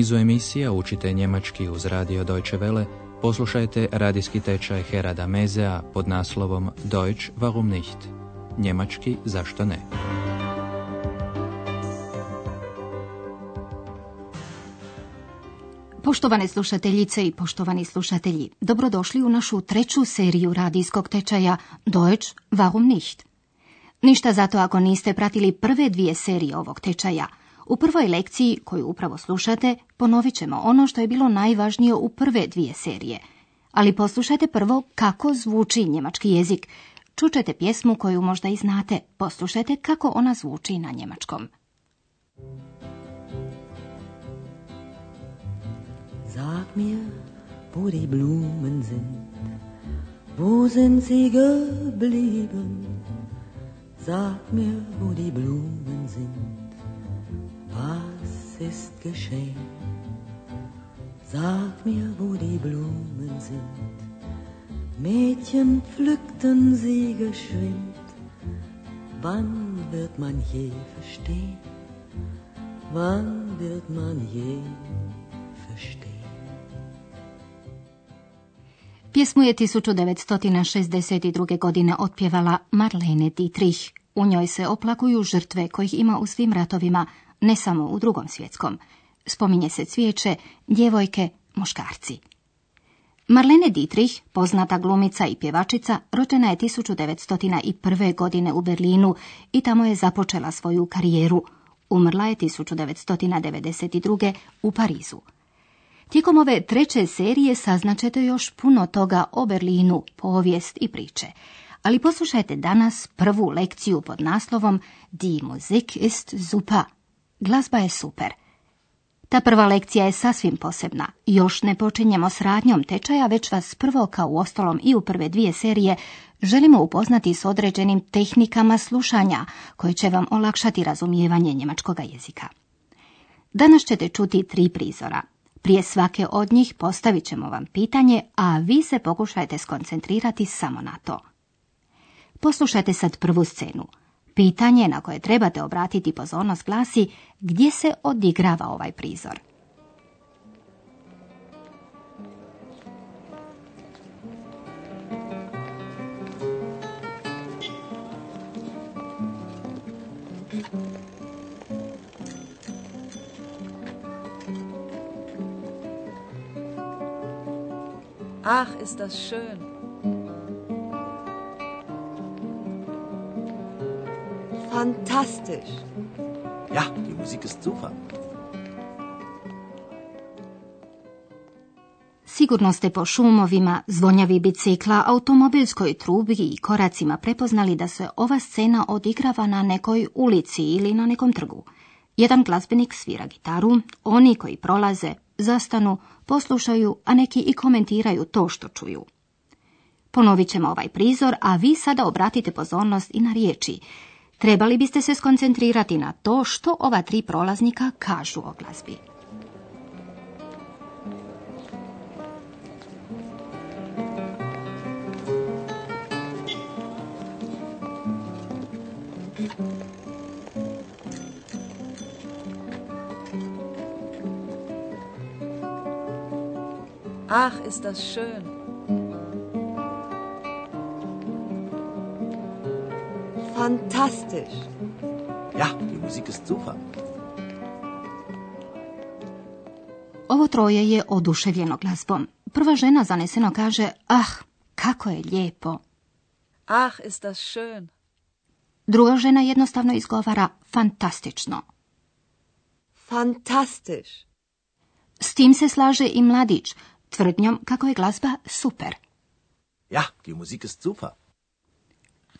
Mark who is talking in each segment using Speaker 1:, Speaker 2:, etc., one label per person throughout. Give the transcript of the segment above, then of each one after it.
Speaker 1: nizu emisija učite njemački uz radio Deutsche Welle, poslušajte radijski tečaj Herada Mezea pod naslovom Deutsch warum nicht? Njemački zašto ne?
Speaker 2: Poštovane slušateljice i poštovani slušatelji, dobrodošli u našu treću seriju radijskog tečaja Deutsch warum nicht? Ništa zato ako niste pratili prve dvije serije ovog tečaja. U prvoj lekciji, koju upravo slušate, ponovit ćemo ono što je bilo najvažnije u prve dvije serije. Ali poslušajte prvo kako zvuči njemački jezik. Čučete pjesmu koju možda i znate. Poslušajte kako ona zvuči na njemačkom.
Speaker 3: Sag mir, wo die Blumen sind, wo sind sie geblieben? Sag mir, wo die Blumen sind, was ist geschehen? Sag mir, wo die Blumen sind. Mädchen pflückten sie geschwind. Wann wird man je verstehen? Wann wird man je verstehen?
Speaker 2: Pjesmu je 1962. godine otpjevala Marlene Dietrich. U njoj se oplakuju žrtve kojih ima u svim ratovima, ne samo u drugom svjetskom. Spominje se cvijeće, djevojke, muškarci. Marlene Dietrich, poznata glumica i pjevačica, rođena je 1901. godine u Berlinu i tamo je započela svoju karijeru. Umrla je 1992. u Parizu. Tijekom ove treće serije saznaćete još puno toga o Berlinu, povijest i priče. Ali poslušajte danas prvu lekciju pod naslovom Die Musik ist super. Glazba je super. Ta prva lekcija je sasvim posebna. Još ne počinjemo s radnjom tečaja, već vas prvo, kao u ostalom i u prve dvije serije, želimo upoznati s određenim tehnikama slušanja koje će vam olakšati razumijevanje njemačkog jezika. Danas ćete čuti tri prizora. Prije svake od njih postavit ćemo vam pitanje, a vi se pokušajte skoncentrirati samo na to. Poslušajte sad prvu scenu. Pitanje na koje trebate obratiti pozornost glasi gdje se odigrava ovaj prizor.
Speaker 4: Ach, ist das schön. Fantastisch.
Speaker 5: Ja, die Musik ist super.
Speaker 2: Sigurno ste po šumovima, zvonjavi bicikla, automobilskoj trubi i koracima prepoznali da se ova scena odigrava na nekoj ulici ili na nekom trgu. Jedan glazbenik svira gitaru, oni koji prolaze zastanu, poslušaju, a neki i komentiraju to što čuju. Ponovit ćemo ovaj prizor, a vi sada obratite pozornost i na riječi. Trebali biste se skoncentrirati na to što ova tri prolaznika kažu o glazbi.
Speaker 4: Ach, ist das schön. Fantastisch.
Speaker 5: Ja, die Musik ist super.
Speaker 2: Ovo troje je oduševljeno glazbom. Prva žena zaneseno kaže, ah, kako je lijepo.
Speaker 4: Ach, ist das schön.
Speaker 2: Druga žena jednostavno izgovara fantastično.
Speaker 4: Fantastisch.
Speaker 2: S tim se slaže i mladić, tvrdnjom kako je glazba super.
Speaker 5: Ja, die Musik ist super.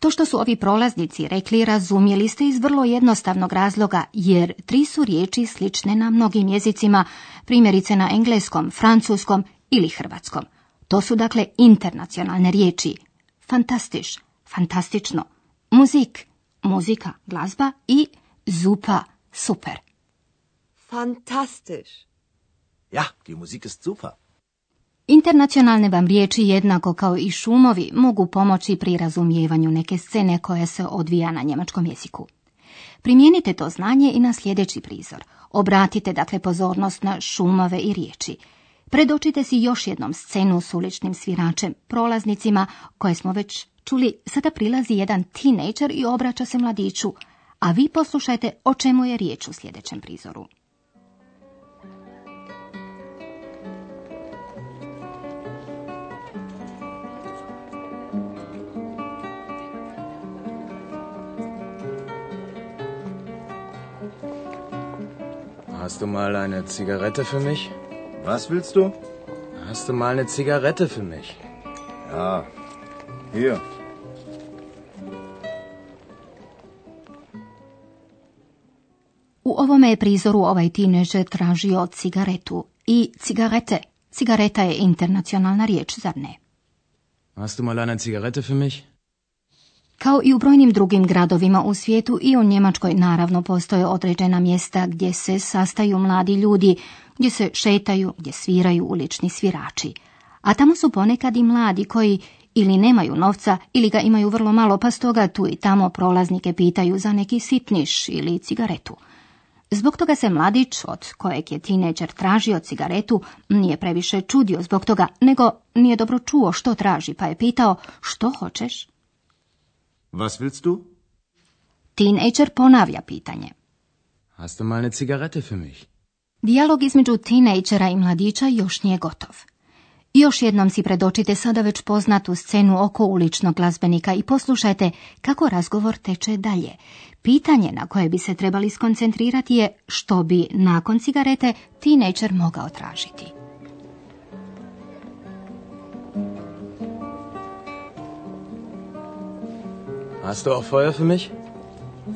Speaker 2: To što su ovi prolaznici rekli razumjeli ste iz vrlo jednostavnog razloga, jer tri su riječi slične na mnogim jezicima, primjerice na engleskom, francuskom ili hrvatskom. To su dakle internacionalne riječi. Fantastiš, fantastično. Muzik, muzika, glazba i zupa, super.
Speaker 4: Fantastisch.
Speaker 5: Ja, die Musik ist super.
Speaker 2: Internacionalne vam riječi jednako kao i šumovi mogu pomoći pri razumijevanju neke scene koja se odvija na njemačkom jeziku. Primijenite to znanje i na sljedeći prizor. Obratite dakle pozornost na šumove i riječi. Predočite si još jednom scenu s uličnim sviračem, prolaznicima koje smo već čuli. Sada prilazi jedan teenager i obraća se mladiću, a vi poslušajte o čemu je riječ u sljedećem prizoru.
Speaker 6: Hast du mal eine Zigarette für mich?
Speaker 5: Was willst du?
Speaker 6: Hast du mal eine Zigarette für mich?
Speaker 5: Ja. Hier.
Speaker 2: U ovome je prizoru ovaj tinežer tražio cigaretu i cigarete. Cigareta je internacionalna riječ, zar ne?
Speaker 6: Hast du mal eine Zigarette für mich?
Speaker 2: Kao i u brojnim drugim gradovima u svijetu i u Njemačkoj naravno postoje određena mjesta gdje se sastaju mladi ljudi, gdje se šetaju, gdje sviraju ulični svirači. A tamo su ponekad i mladi koji ili nemaju novca ili ga imaju vrlo malo pa stoga tu i tamo prolaznike pitaju za neki sitniš ili cigaretu. Zbog toga se mladić, od kojeg je tineđer tražio cigaretu, nije previše čudio zbog toga, nego nije dobro čuo što traži, pa je pitao što hoćeš?
Speaker 5: Was willst du?
Speaker 2: Teenager ponavlja pitanje.
Speaker 6: Hast du mal eine Zigarette für mich?
Speaker 2: Dijalog između tinejdžera i mladića još nije gotov. Još jednom si predočite sada već poznatu scenu oko uličnog glazbenika i poslušajte kako razgovor teče dalje. Pitanje na koje bi se trebali skoncentrirati je što bi nakon cigarete tinejdžer mogao tražiti.
Speaker 6: Hast du auch Feuer für mich?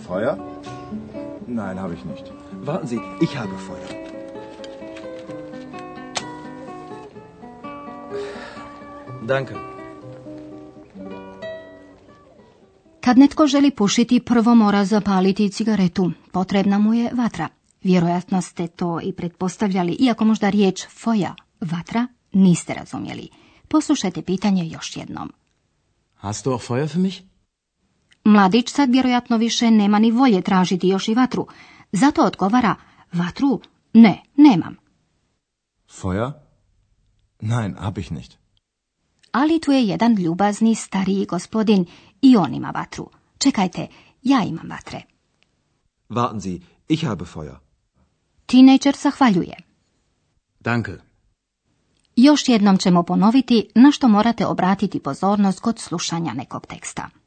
Speaker 5: Feuer? Nein, habe ich nicht.
Speaker 7: Warten Sie, ich habe Feuer.
Speaker 6: Danke.
Speaker 2: Kad netko želi pušiti, prvo mora zapaliti cigaretu. Potrebna mu je vatra. Vjerojatno ste to i pretpostavljali, iako možda riječ foja, vatra, niste razumjeli. Poslušajte pitanje još jednom.
Speaker 6: Hast du auch Feuer für mich?
Speaker 2: Mladić sad vjerojatno više nema ni volje tražiti još i vatru. Zato odgovara, vatru? Ne, nemam.
Speaker 7: Feuer? Nein, hab ich nicht.
Speaker 2: Ali tu je jedan ljubazni stariji gospodin i on ima vatru. Čekajte, ja imam vatre.
Speaker 7: Warten Sie, ich habe Feuer.
Speaker 2: Teenager zahvaljuje.
Speaker 6: Danke.
Speaker 2: Još jednom ćemo ponoviti na što morate obratiti pozornost kod slušanja nekog teksta.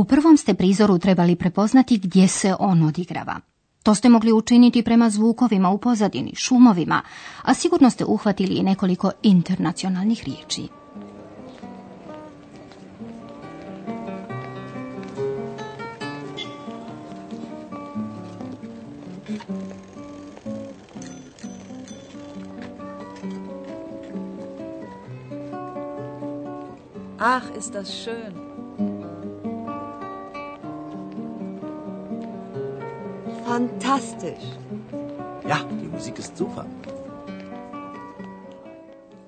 Speaker 2: U prvom ste prizoru trebali prepoznati gdje se on odigrava. To ste mogli učiniti prema zvukovima u pozadini, šumovima, a sigurno ste uhvatili i nekoliko internacionalnih riječi.
Speaker 4: Ach, ist das schön.
Speaker 3: Fantastisch.
Speaker 5: Ja, die Musik ist super.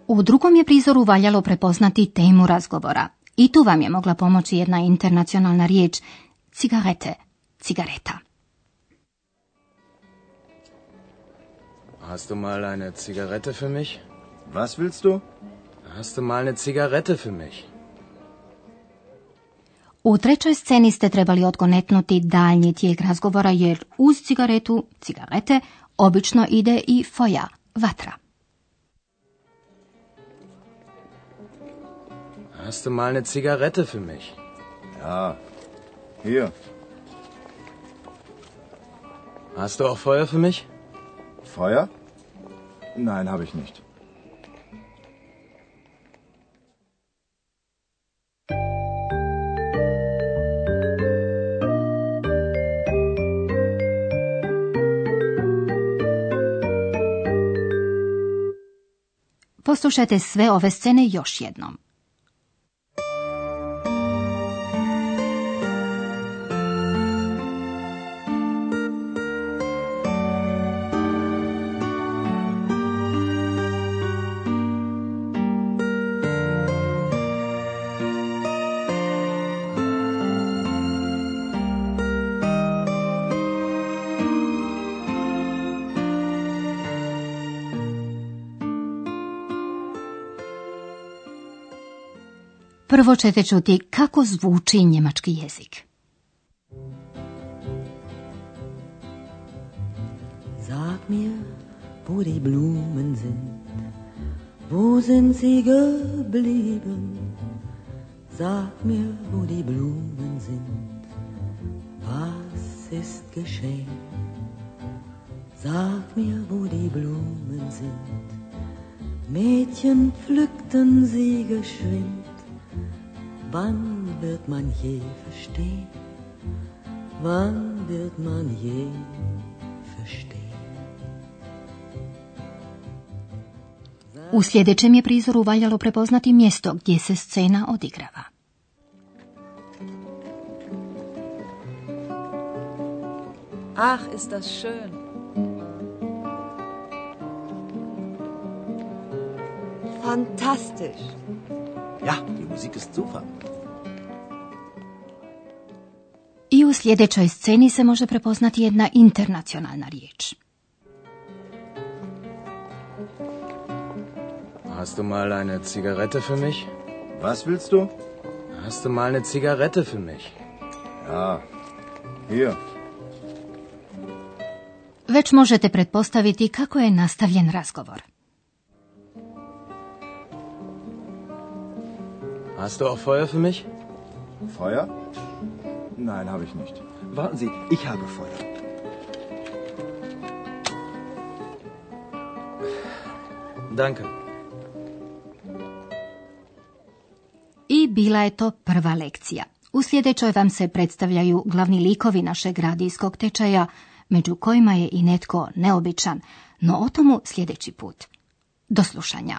Speaker 2: U drugom je prizoru valjalo prepoznati temu razgovora. I tu vam je mogla pomoći jedna internacionalna riječ cigarete, cigareta.
Speaker 6: Hast du mal eine Zigarette für mich?
Speaker 5: Was willst du?
Speaker 6: Hast du mal eine Zigarette für mich?
Speaker 2: U trećoj sceni ste trebali odgonetnuti daljnji tijek razgovora jer uz cigaretu, cigarete, obično ide i foja, vatra.
Speaker 6: Hast du mal eine Zigarette für mich?
Speaker 5: Ja. Hier.
Speaker 6: Hast du auch Feuer für mich?
Speaker 5: Feuer? Nein, habe ich nicht.
Speaker 2: Poslušajte sve ove scene još jednom. Prvo ćete čuti kako zvuči njemački jezik.
Speaker 3: Sag mir, wo die Blumen sind, wo sind sie geblieben? Sag mir, wo die Blumen sind, was ist geschehen? Sag mir, wo die Blumen sind. Mädchen pflückten sie geschwind. Wann wird man je verstehen? Wann wird man je verstehen?
Speaker 2: U sljedećem je prizoru valjalo prepoznati mjesto gdje se scena odigrava.
Speaker 4: Ach, ist das schön.
Speaker 8: Fantastisch.
Speaker 9: Ja, die Musik ist super.
Speaker 2: I u sljedećoj sceni se može prepoznati jedna internacionalna riječ.
Speaker 6: Hast du mal eine Zigarette für mich?
Speaker 5: Was willst du?
Speaker 6: Hast du mal eine Zigarette für mich?
Speaker 5: Ja. Hier.
Speaker 2: Već možete pretpostaviti kako je nastavljen razgovor.
Speaker 6: Hast du auch Feuer für mich?
Speaker 5: Feuer? Nein, habe ich nicht.
Speaker 7: Warten Sie, ich habe Feuer.
Speaker 6: Danke.
Speaker 2: I bila je to prva lekcija. U sljedećoj vam se predstavljaju glavni likovi našeg radijskog tečaja, među kojima je i netko neobičan, no o tomu sljedeći put. Do slušanja.